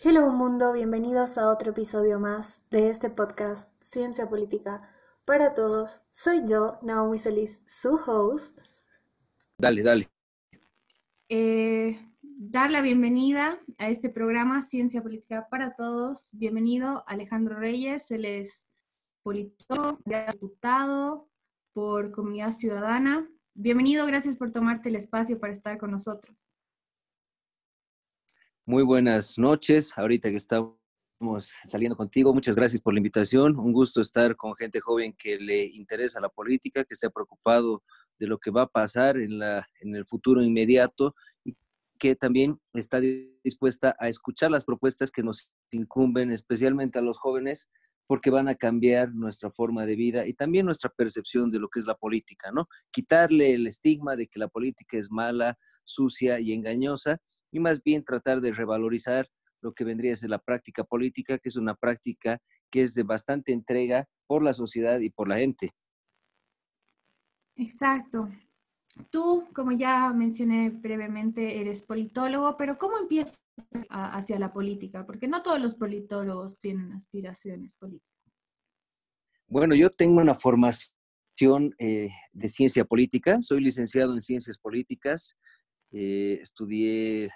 Hello mundo, bienvenidos a otro episodio más de este podcast Ciencia Política para Todos. Soy yo, Naomi Solís, su host. Dale, dale. Eh, dar la bienvenida a este programa Ciencia Política para Todos. Bienvenido Alejandro Reyes, él es politólogo, diputado por Comunidad Ciudadana. Bienvenido, gracias por tomarte el espacio para estar con nosotros. Muy buenas noches, ahorita que estamos saliendo contigo, muchas gracias por la invitación. Un gusto estar con gente joven que le interesa la política, que se ha preocupado de lo que va a pasar en, la, en el futuro inmediato y que también está dispuesta a escuchar las propuestas que nos incumben, especialmente a los jóvenes, porque van a cambiar nuestra forma de vida y también nuestra percepción de lo que es la política, ¿no? Quitarle el estigma de que la política es mala, sucia y engañosa y más bien tratar de revalorizar lo que vendría a ser la práctica política, que es una práctica que es de bastante entrega por la sociedad y por la gente. Exacto. Tú, como ya mencioné brevemente, eres politólogo, pero ¿cómo empiezas hacia la política? Porque no todos los politólogos tienen aspiraciones políticas. Bueno, yo tengo una formación eh, de ciencia política, soy licenciado en ciencias políticas, eh, estudié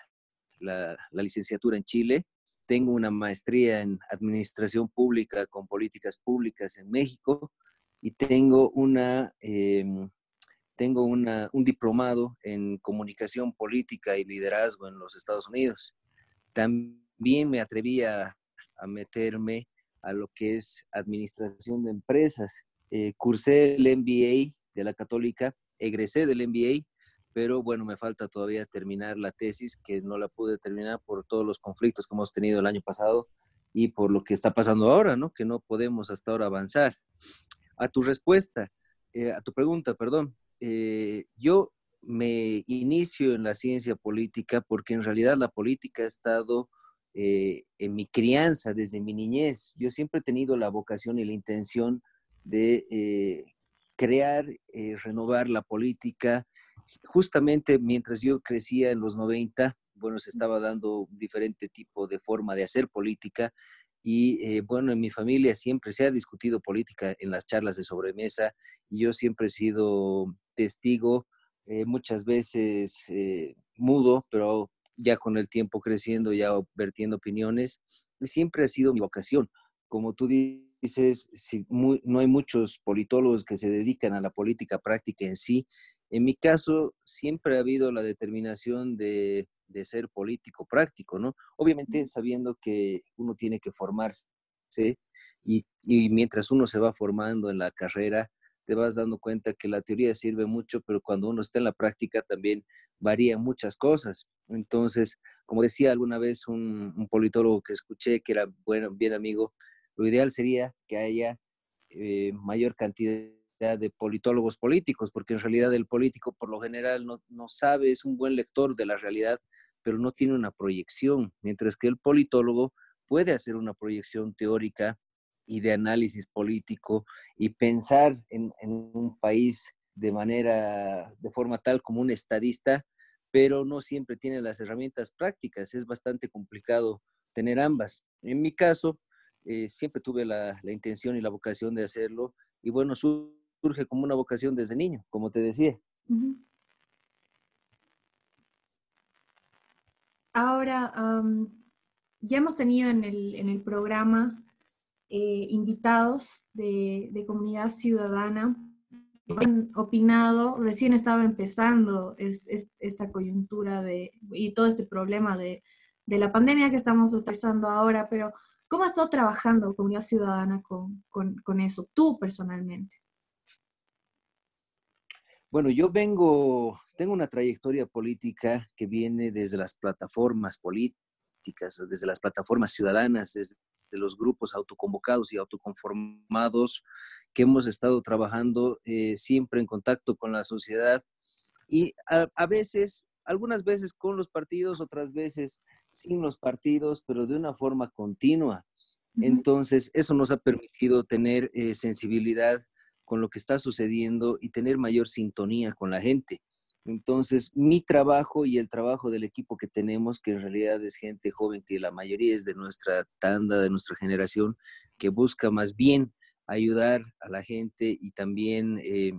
la, licenciatura en Chile, tengo una maestría en administración pública con políticas públicas en México y tengo una... Em, tengo una, un diplomado en comunicación política y liderazgo en los Estados Unidos. También me atreví a, a meterme a lo que es administración de empresas. Eh, cursé el MBA de la Católica, egresé del MBA pero bueno, me falta todavía terminar la tesis, que no la pude terminar por todos los conflictos que hemos tenido el año pasado y por lo que está pasando ahora, ¿no? Que no podemos hasta ahora avanzar. A tu respuesta, eh, a tu pregunta, perdón, eh, yo me inicio en la ciencia política porque en realidad la política ha estado eh, en mi crianza desde mi niñez. Yo siempre he tenido la vocación y la intención de crear, renovar la política, justamente mientras yo crecía en los 90, bueno, se estaba dando diferente tipo de forma de hacer política y eh, bueno, en mi familia siempre se ha discutido política en las charlas de sobremesa y yo siempre he sido testigo, eh, muchas veces eh, mudo, pero ya con el tiempo creciendo, ya vertiendo opiniones, siempre ha sido mi vocación. Como tú dices, si no hay muchos politólogos que se dedican a la política práctica en sí, en mi caso, siempre ha habido la determinación de, ser político práctico, ¿no? Obviamente sabiendo que uno tiene que formarse y, mientras uno se va formando en la carrera, te vas dando cuenta que la teoría sirve mucho, pero cuando uno está en la práctica también varían muchas cosas. Entonces, como decía alguna vez un, politólogo que escuché, que era bueno, bien amigo, lo ideal sería que haya eh, mayor cantidad de politólogos políticos, porque en realidad el político por lo general no, no sabe, es un buen lector de la realidad, pero no tiene una proyección, mientras que el politólogo puede hacer una proyección teórica y de análisis político y pensar en, en, un país de manera, de forma tal como un estadista, pero no siempre tiene las herramientas prácticas. Es bastante complicado tener ambas. En mi caso, eh, siempre tuve la, la, intención y la vocación de hacerlo y bueno, su, surge como una vocación desde niño, como te decía. Ahora, ya hemos tenido en el, programa eh, invitados de, comunidad ciudadana han opinado, recién estaba empezando esta coyuntura de, y todo este problema de, la pandemia que estamos utilizando ahora, pero ¿cómo ha estado trabajando comunidad ciudadana con eso, tú personalmente? Bueno, yo vengo, tengo una trayectoria política que viene desde las plataformas políticas, desde las plataformas ciudadanas, desde los grupos autoconvocados y autoconformados que hemos estado trabajando eh, siempre en contacto con la sociedad y a, veces, algunas veces con los partidos, otras veces sin los partidos, pero de una forma continua. Entonces, eso nos ha permitido tener eh, sensibilidad con lo que está sucediendo y tener mayor sintonía con la gente. Entonces, mi trabajo y el trabajo del equipo que tenemos, que en realidad es gente joven, que la mayoría es de nuestra tanda, de nuestra generación, que busca más bien ayudar a la gente y también eh,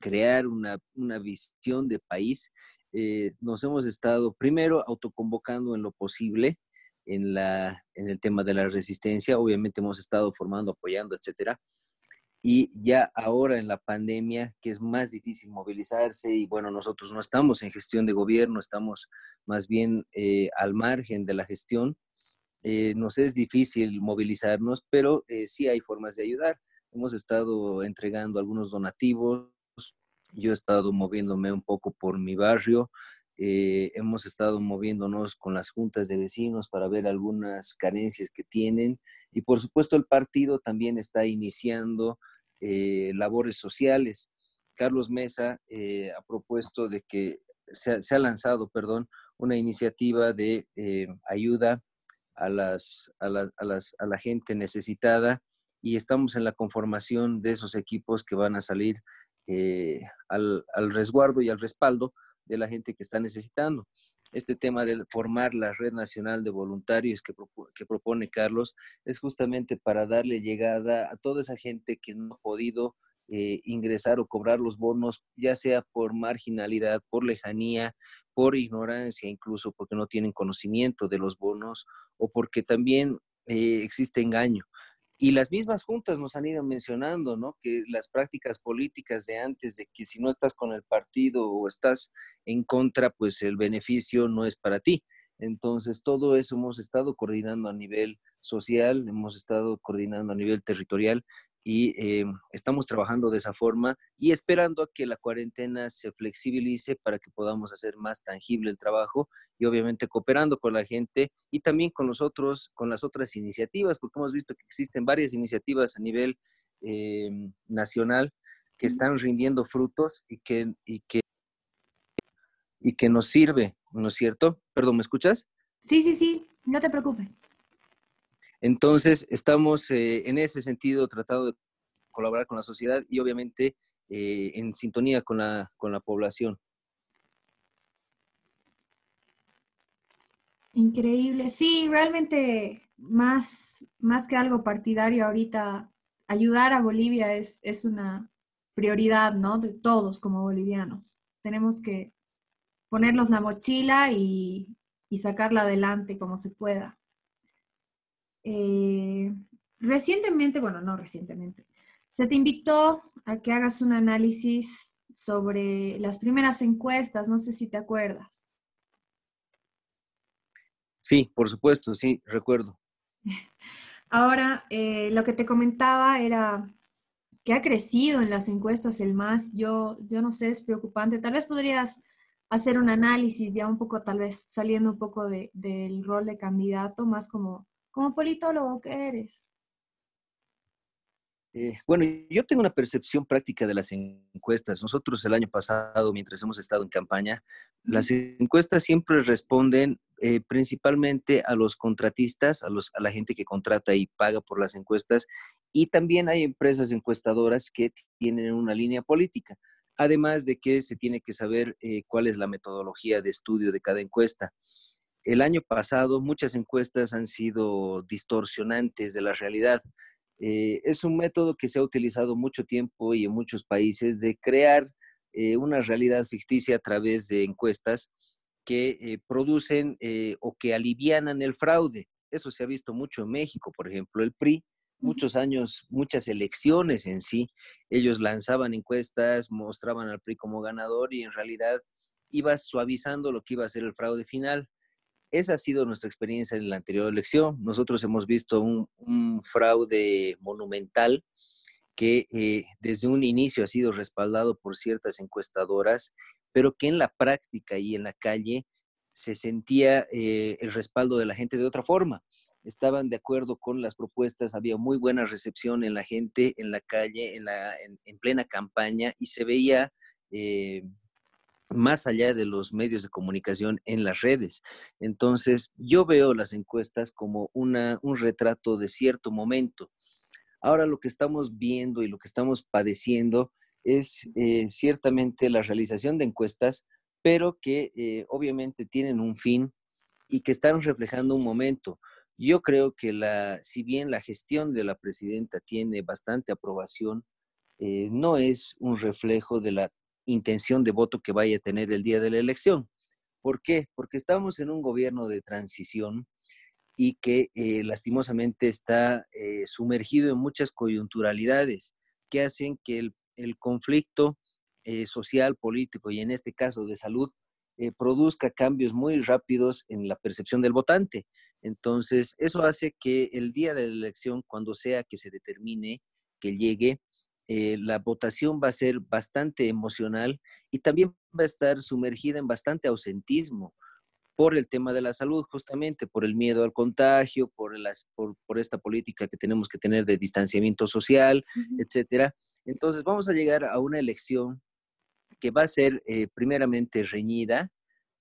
crear una, visión de país. Eh, nos hemos estado primero autoconvocando en lo posible en, la, en el tema de la resistencia. Obviamente hemos estado formando, apoyando, etcétera y ya ahora en la pandemia, que es más difícil movilizarse y bueno, nosotros no estamos en gestión de gobierno, estamos más bien eh, al margen de la gestión, eh, nos es difícil movilizarnos, pero eh, sí hay formas de ayudar. Hemos estado entregando algunos donativos, yo he estado moviéndome un poco por mi barrio, hemos estado moviéndonos con las juntas de vecinos para ver algunas carencias que tienen y por supuesto el partido también está iniciando eh, labores sociales. Carlos Mesa eh, ha propuesto de que se ha, lanzado, perdón, una iniciativa de eh, ayuda a, las, a, las, a, las, a la gente necesitada y estamos en la conformación de esos equipos que van a salir al, al, resguardo y al respaldo de la gente que está necesitando este tema de formar la red nacional de voluntarios que, propone Carlos es justamente para darle llegada a toda esa gente que no ha podido eh, ingresar o cobrar los bonos, ya sea por marginalidad, por lejanía, por ignorancia, incluso porque no tienen conocimiento de los bonos o porque también eh, existe engaño. Y las mismas juntas nos han ido mencionando, ¿no? Que las prácticas políticas de antes, de que si no estás con el partido o estás en contra, pues el beneficio no es para ti. Entonces, todo eso hemos estado coordinando a nivel social, hemos estado coordinando a nivel territorial y eh, estamos trabajando de esa forma y esperando a que la cuarentena se flexibilice para que podamos hacer más tangible el trabajo y obviamente cooperando con la gente y también con los otros, con las otras iniciativas, porque hemos visto que existen varias iniciativas a nivel eh, nacional que están rindiendo frutos y que, y que, y que nos sirve, ¿no es cierto? Perdón, ¿me escuchas? Sí, sí, sí, no te preocupes. Entonces, estamos eh, en ese sentido tratando de colaborar con la sociedad y obviamente eh, en sintonía con la, con la población. Increíble. Sí, realmente más, más que algo partidario ahorita, ayudar a Bolivia es, es una prioridad, ¿no? De todos como bolivianos. Tenemos que ponernos la mochila y, y sacarla adelante como se pueda. Eh, recientemente, bueno, no recientemente, se te invitó a que hagas un análisis sobre las primeras encuestas, no sé si te acuerdas. Sí, por supuesto, sí, recuerdo. Ahora, eh, lo que te comentaba era que ha crecido en las encuestas el más, yo, yo no sé, es preocupante. Tal vez podrías hacer un análisis ya un poco, tal vez saliendo un poco del rol de candidato, más como como politólogo que eres? Eh, bueno, yo tengo una percepción práctica de las encuestas. Nosotros el año pasado, mientras hemos estado en campaña, las encuestas siempre responden eh, principalmente a los contratistas, a, los, a la gente que contrata y paga por las encuestas, y también hay empresas encuestadoras que tienen una línea política. Además de que se tiene que saber eh, cuál es la metodología de estudio de cada encuesta el año pasado muchas encuestas han sido distorsionantes de la realidad. Eh, es un método que se ha utilizado mucho tiempo y en muchos países de crear eh, una realidad ficticia a través de encuestas que eh, producen o que alivianan el fraude. Eso se ha visto mucho en México, por ejemplo, el PRI, muchos años, muchas elecciones en sí, ellos lanzaban encuestas, mostraban al PRI como ganador y en realidad iba suavizando lo que iba a ser el fraude final. Esa ha sido nuestra experiencia en la anterior elección. Nosotros hemos visto un, fraude monumental que eh, desde un inicio ha sido respaldado por ciertas encuestadoras, pero que en la práctica y en la calle se sentía eh, el respaldo de la gente de otra forma. Estaban de acuerdo con las propuestas, había muy buena recepción en la gente, en la calle, en, la, en, plena campaña y se veía eh, más allá de los medios de comunicación en las redes. Entonces, yo veo las encuestas como una, un retrato de cierto momento. Ahora lo que estamos viendo y lo que estamos padeciendo es eh, ciertamente la realización de encuestas pero que eh, obviamente tienen un fin y que están reflejando un momento. Yo creo que la, si bien la gestión de la presidenta tiene bastante aprobación, eh, no es un reflejo de la intención de voto que vaya a tener el día de la elección. ¿Por qué? Porque estamos en un gobierno de transición y que eh, lastimosamente está eh, sumergido en muchas coyunturalidades que hacen que el, el conflicto social, político y en este caso de salud produzca cambios muy rápidos en la percepción del votante. Entonces, eso hace que el día de la elección, cuando sea que se determine que llegue, eh, la votación va a ser bastante emocional y también va a estar sumergida en bastante ausentismo por el tema de la salud, justamente por el miedo al contagio, por, las, por, esta política que tenemos que tener de distanciamiento social, etcétera. Entonces vamos a llegar a una elección que va a ser eh, primeramente reñida,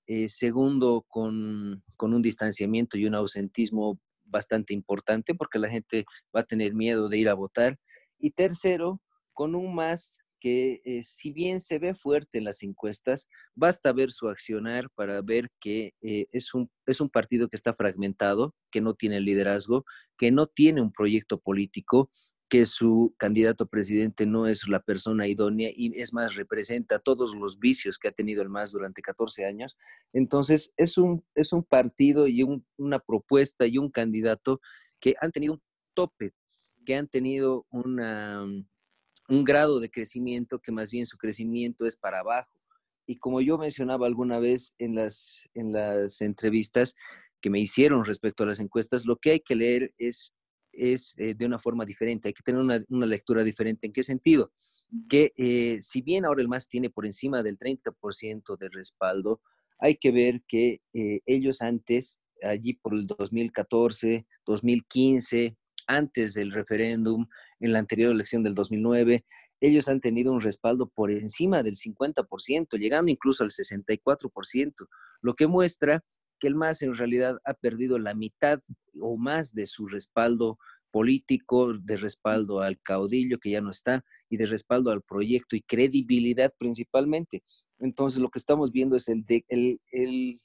eh, segundo con, con un distanciamiento y un ausentismo bastante importante porque la gente va a tener miedo de ir a votar. Y tercero, con un más que eh, si bien se ve fuerte en las encuestas, basta ver su accionar para ver que eh, es, un, es un partido que está fragmentado, que no tiene liderazgo, que no tiene un proyecto político, que su candidato presidente no es la persona idónea y es más, representa todos los vicios que ha tenido el MAS durante 14 años. Entonces, es un, es un partido y una propuesta y un candidato que han tenido un tope, que han tenido una un grado de crecimiento que más bien su crecimiento es para abajo. Y como yo mencionaba alguna vez en las, en las entrevistas que me hicieron respecto a las encuestas, lo que hay que leer es, es eh, de una forma diferente, hay que tener una, una lectura diferente. ¿En qué sentido? Que eh, si bien ahora el MAS tiene por encima del 30% de respaldo, hay que ver que eh, ellos antes, allí por el 2014, 2015, antes del referéndum, en la anterior elección del 2009, ellos han tenido un respaldo por encima del 50%, llegando incluso al 64%, lo que muestra que el MAS en realidad ha perdido la mitad o más de su respaldo político, de respaldo al caudillo que ya no está y de respaldo al proyecto y credibilidad principalmente. Entonces lo que estamos viendo es el, el,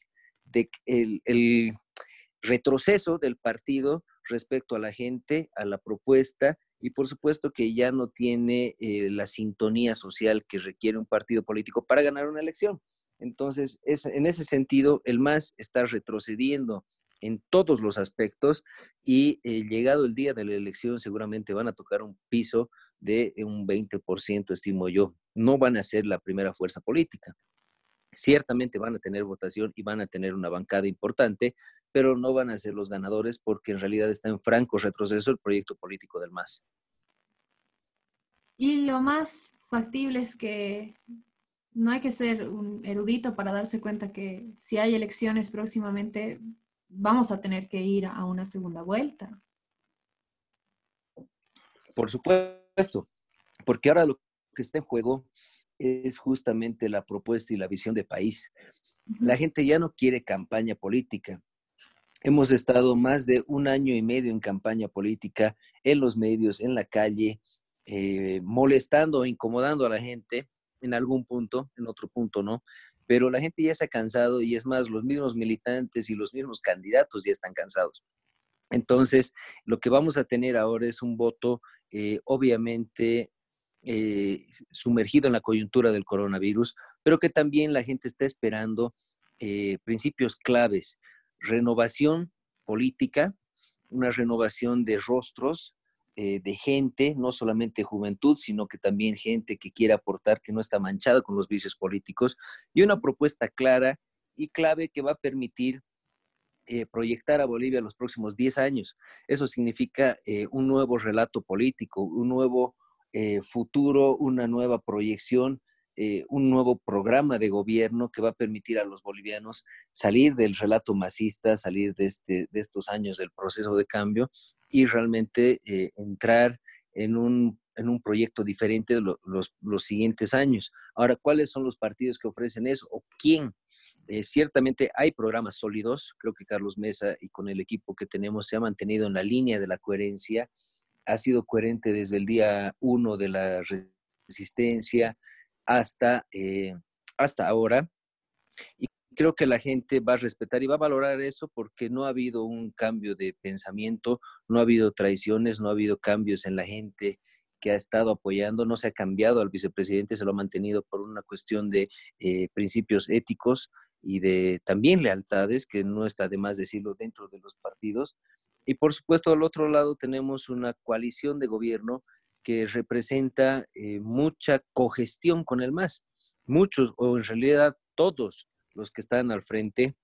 el retroceso del partido respecto a la gente, a la propuesta y por supuesto que ya no tiene eh, la sintonía social que requiere un partido político para ganar una elección. Entonces, es, en ese sentido, el MAS está retrocediendo en todos los aspectos y eh, llegado el día de la elección seguramente van a tocar un piso de un 20%, estimo yo. No van a ser la primera fuerza política. Ciertamente van a tener votación y van a tener una bancada importante, pero no van a ser los ganadores porque en realidad está en franco retroceso el proyecto político del MAS. Y lo más factible es que no hay que ser un erudito para darse cuenta que si hay elecciones próximamente, vamos a tener que ir a una segunda vuelta. Por supuesto, porque ahora lo que está en juego es justamente la propuesta y la visión de país. La gente ya no quiere campaña política, Hemos estado más de un año y medio en campaña política, en los medios, en la calle, eh, molestando o incomodando a la gente en algún punto, en otro punto no, pero la gente ya se ha cansado y es más, los mismos militantes y los mismos candidatos ya están cansados. Entonces, lo que vamos a tener ahora es un voto eh, obviamente eh, sumergido en la coyuntura del coronavirus, pero que también la gente está esperando principios claves renovación política, una renovación de rostros, eh, de gente, no solamente juventud, sino que también gente que quiere aportar, que no está manchada con los vicios políticos, y una propuesta clara y clave que va a permitir eh, proyectar a Bolivia los próximos 10 años. Eso significa eh, un nuevo relato político, un nuevo futuro, una nueva proyección eh, un nuevo programa de gobierno que va a permitir a los bolivianos salir del relato masista, salir de, este, de estos años del proceso de cambio y realmente eh, entrar en un, en un, proyecto diferente de los, los, siguientes años. Ahora, ¿cuáles son los partidos que ofrecen eso o quién? Eh, ciertamente hay programas sólidos, creo que Carlos Mesa y con el equipo que tenemos se ha mantenido en la línea de la coherencia, ha sido coherente desde el día uno de la resistencia, hasta, eh, hasta ahora. Y creo que la gente va a respetar y va a valorar eso porque no ha habido un cambio de pensamiento, no ha habido traiciones, no ha habido cambios en la gente que ha estado apoyando, no se ha cambiado al vicepresidente, se lo ha mantenido por una cuestión de eh, principios éticos y de también lealtades, que no está de más decirlo dentro de los partidos. Y por supuesto, al otro lado tenemos una coalición de gobierno que representa eh, mucha cogestión con el MAS. Muchos, o en realidad todos los que están al frente,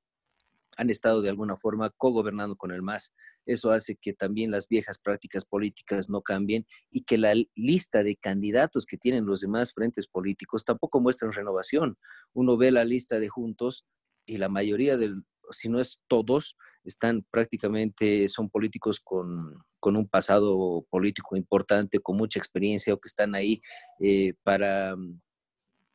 han estado de alguna forma cogobernando con el MAS. Eso hace que también las viejas prácticas políticas no cambien y que la lista de candidatos que tienen los demás frentes políticos tampoco muestran renovación. Uno ve la lista de juntos y la mayoría del, si no es todos, están prácticamente, son políticos con, un pasado político importante, con mucha experiencia o que están ahí eh, para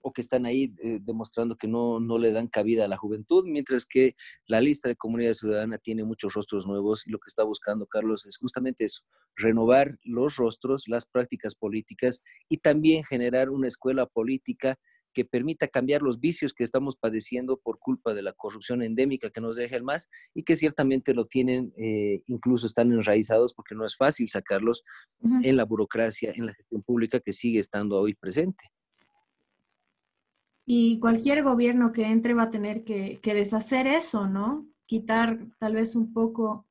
o que están ahí eh, demostrando que no, no le dan cabida a la juventud, mientras que la lista de comunidad ciudadana tiene muchos rostros nuevos y lo que está buscando Carlos es justamente eso, renovar los rostros, las prácticas políticas y también generar una escuela política que permita cambiar los vicios que estamos padeciendo por culpa de la corrupción endémica que nos deja el MAS y que ciertamente lo tienen, eh, incluso están enraizados porque no es fácil sacarlos en la burocracia, en la gestión pública que sigue estando hoy presente. Y cualquier gobierno que entre va a tener que, deshacer eso, ¿no? Quitar tal vez un poco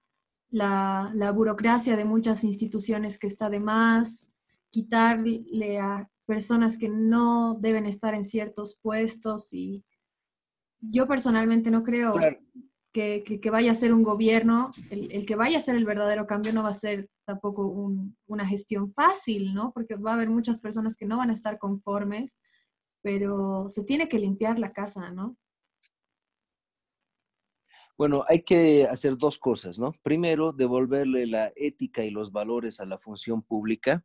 la, burocracia de muchas instituciones que está de más, quitarle a personas que no deben estar en ciertos puestos y yo personalmente no creo que, vaya a ser un gobierno, el, que vaya a ser el verdadero cambio no va a ser tampoco una gestión fácil, ¿no? Porque va a haber muchas personas que no van a estar conformes pero se tiene que limpiar la casa, ¿no? Bueno, hay que hacer dos cosas, ¿no? Primero, devolverle la ética y los valores a la función pública.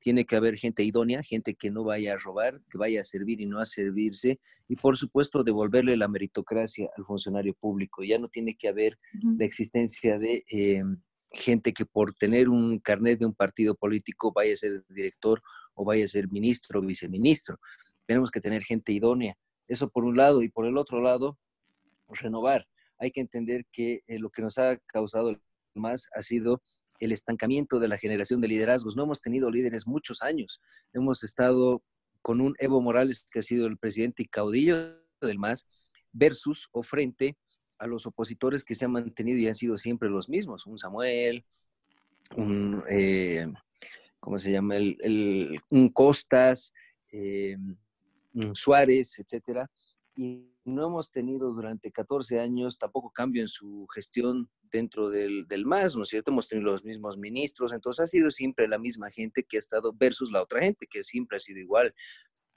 Tiene que haber gente idónea, gente que no vaya a robar, que vaya a servir y no a servirse. Y por supuesto, devolverle la meritocracia al funcionario público. Ya no tiene que haber la existencia de eh, gente que por tener un carnet de un partido político vaya a ser director o vaya a ser ministro o viceministro tenemos que tener gente idónea. Eso por un lado. Y por el otro lado, renovar. Hay que entender que eh, lo que nos ha causado más ha sido el estancamiento de la generación de liderazgos. No hemos tenido líderes muchos años. Hemos estado con un Evo Morales que ha sido el presidente y caudillo del MAS versus o frente a los opositores que se han mantenido y han sido siempre los mismos. Un Samuel, un, eh, ¿cómo se llama? El, un Costas, eh, Mm, Suárez, etcétera, y no hemos tenido durante 14 años tampoco cambio en su gestión dentro del, del MAS, ¿no es cierto? Hemos tenido los mismos ministros, entonces ha sido siempre la misma gente que ha estado versus la otra gente, que siempre ha sido igual.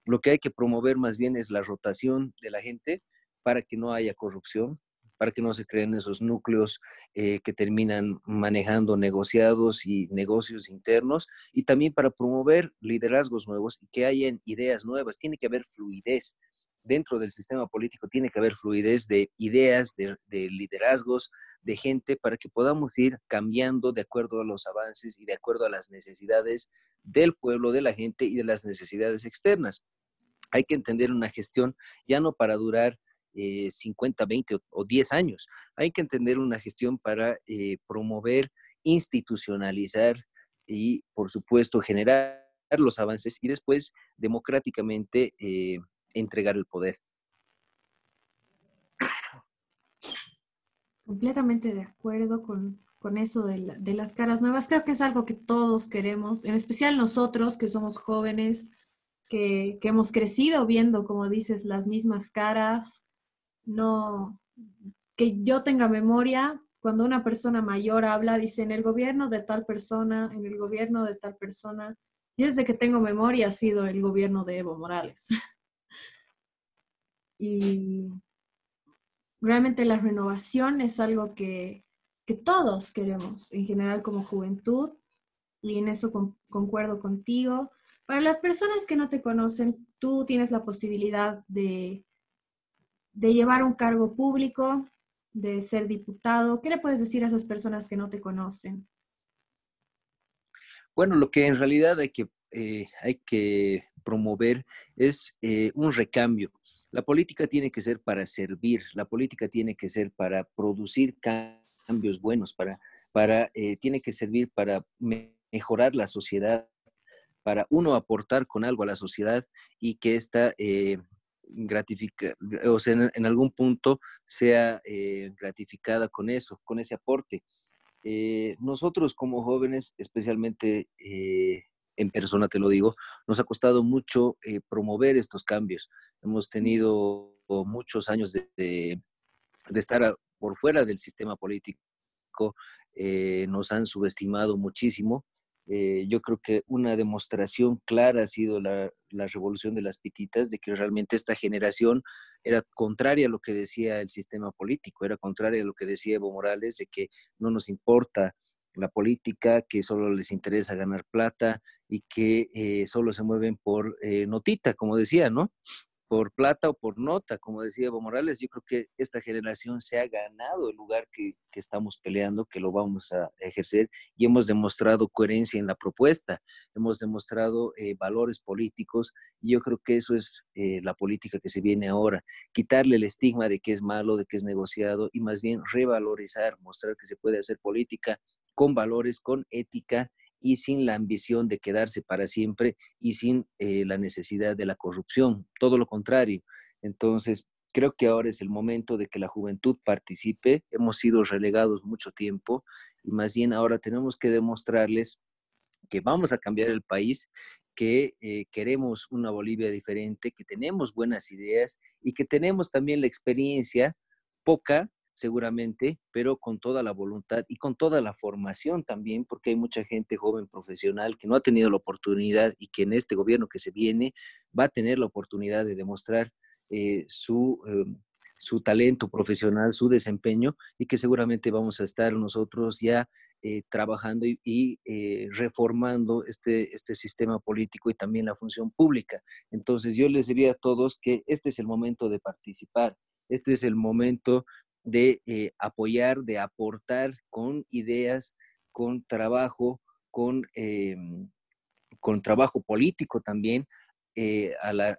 Lo que hay que promover más bien es la rotación de la gente para que no haya corrupción, para que no se creen esos núcleos eh, que terminan manejando negociados y negocios internos, y también para promover liderazgos nuevos y que hayan ideas nuevas. Tiene que haber fluidez dentro del sistema político, tiene que haber fluidez de ideas, de, de liderazgos, de gente, para que podamos ir cambiando de acuerdo a los avances y de acuerdo a las necesidades del pueblo, de la gente y de las necesidades externas. Hay que entender una gestión ya no para durar 50, eh, 20 o, 10 años. Hay que entender una gestión para eh, promover, institucionalizar y, por supuesto, generar los avances y después democráticamente eh, entregar el poder. Completamente de acuerdo con, eso de, las caras nuevas. Creo que es algo que todos queremos, en especial nosotros que somos jóvenes, que, que, hemos crecido viendo, como dices, las mismas caras, no, que yo tenga memoria, cuando una persona mayor habla, dice en el gobierno de tal persona, en el gobierno de tal persona. Y desde que tengo memoria ha sido el gobierno de Evo Morales. y realmente la renovación es algo que, todos queremos, en general como juventud, y en eso concuerdo contigo. Para las personas que no te conocen, tú tienes la posibilidad de de llevar un cargo público, de ser diputado. ¿Qué le puedes decir a esas personas que no te conocen? Bueno, lo que en realidad hay que, eh, hay que promover es eh, un recambio. La política tiene que ser para servir, la política tiene que ser para producir cambios buenos, para, eh, tiene que servir para mejorar la sociedad, para uno aportar con algo a la sociedad y que esta eh, o sea, en, algún punto sea eh, gratificada con eso, con ese aporte. Eh, nosotros como jóvenes, especialmente en persona te lo digo, nos ha costado mucho promover estos cambios. Hemos tenido muchos años de, de, de estar por fuera del sistema político, nos han subestimado muchísimo eh, yo creo que una demostración clara ha sido la, revolución de las pititas, de que realmente esta generación era contraria a lo que decía el sistema político, era contraria a lo que decía Evo Morales, de que no nos importa la política, que solo les interesa ganar plata y que eh, solo se mueven por eh, notita, como decía, ¿no? por plata o por nota, como decía Evo Morales, yo creo que esta generación se ha ganado el lugar que, estamos peleando, que lo vamos a ejercer y hemos demostrado coherencia en la propuesta, hemos demostrado eh, valores políticos y yo creo que eso es eh, la política que se viene ahora, quitarle el estigma de que es malo, de que es negociado y más bien revalorizar, mostrar que se puede hacer política con valores, con ética y sin la ambición de quedarse para siempre y sin eh, la necesidad de la corrupción, todo lo contrario. Entonces, creo que ahora es el momento de que la juventud participe. Hemos sido relegados mucho tiempo y más bien ahora tenemos que demostrarles que vamos a cambiar el país, que eh, queremos una Bolivia diferente, que tenemos buenas ideas y que tenemos también la experiencia, poca, seguramente, pero con toda la voluntad y con toda la formación también, porque hay mucha gente joven profesional que no ha tenido la oportunidad y que en este gobierno que se viene va a tener la oportunidad de demostrar eh, su, em, su talento profesional, su desempeño y que seguramente vamos a estar nosotros ya eh, trabajando y, eh, reformando este, este sistema político y también la función pública. Entonces yo les diría a todos que este es el momento de participar, este es el momento de eh, apoyar, de aportar con ideas, con trabajo, con, em, con trabajo político también eh, al,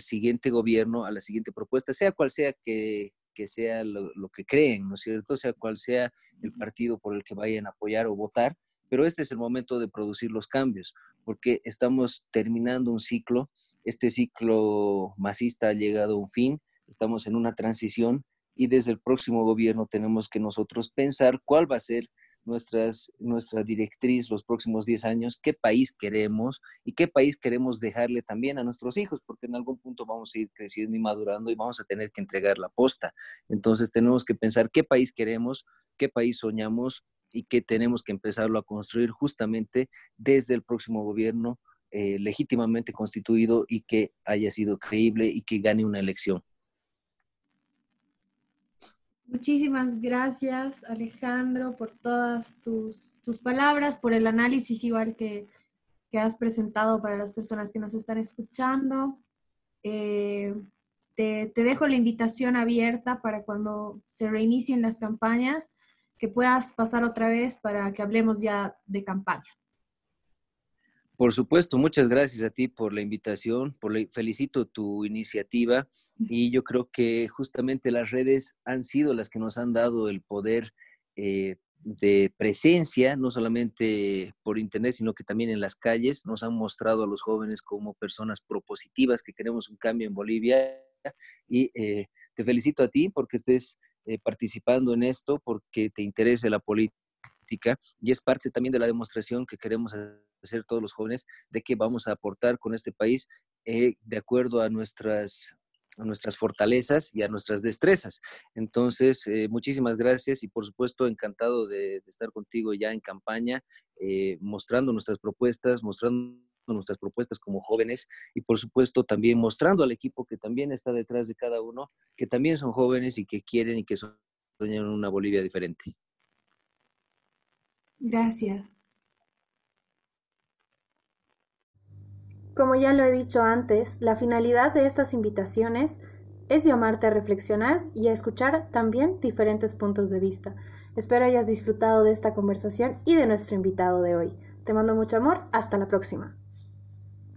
siguiente gobierno, a la siguiente propuesta, sea cual sea que, sea lo, lo, que creen, ¿no es cierto? Sea cual sea el partido por el que vayan a apoyar o votar, pero este es el momento de producir los cambios, porque estamos terminando un ciclo, este ciclo masista ha llegado a un fin, estamos en una transición y desde el próximo gobierno tenemos que nosotros pensar cuál va a ser nuestras, nuestra directriz los próximos 10 años, qué país queremos y qué país queremos dejarle también a nuestros hijos, porque en algún punto vamos a ir creciendo y madurando y vamos a tener que entregar la posta. Entonces tenemos que pensar qué país queremos, qué país soñamos y qué tenemos que empezarlo a construir justamente desde el próximo gobierno eh, legítimamente constituido y que haya sido creíble y que gane una elección. Muchísimas gracias, Alejandro, por todas tus, palabras, por el análisis igual que, has presentado para las personas que nos están escuchando. Eh, te, te, dejo la invitación abierta para cuando se reinicien las campañas, que puedas pasar otra vez para que hablemos ya de campaña. Por supuesto, muchas gracias a ti por la invitación, por felicito tu iniciativa y yo creo que justamente las redes han sido las que nos han dado el poder eh, de presencia, no solamente por internet, sino que también en las calles, nos han mostrado a los jóvenes como personas propositivas que queremos un cambio en Bolivia y eh, te felicito a ti porque estés eh, participando en esto, porque te interesa la política y es parte también de la demostración que queremos hacer todos los jóvenes de que vamos a aportar con este país eh, de acuerdo a nuestras a nuestras fortalezas y a nuestras destrezas. Entonces, eh, muchísimas gracias y por supuesto encantado de, estar contigo ya en campaña, eh, mostrando nuestras propuestas, mostrando nuestras propuestas como jóvenes y por supuesto también mostrando al equipo que también está detrás de cada uno, que también son jóvenes y que quieren y que sueñan una Bolivia diferente. Gracias. Como ya lo he dicho antes, la finalidad de estas invitaciones es llamarte a reflexionar y a escuchar también diferentes puntos de vista. Espero hayas disfrutado de esta conversación y de nuestro invitado de hoy. Te mando mucho amor, hasta la próxima.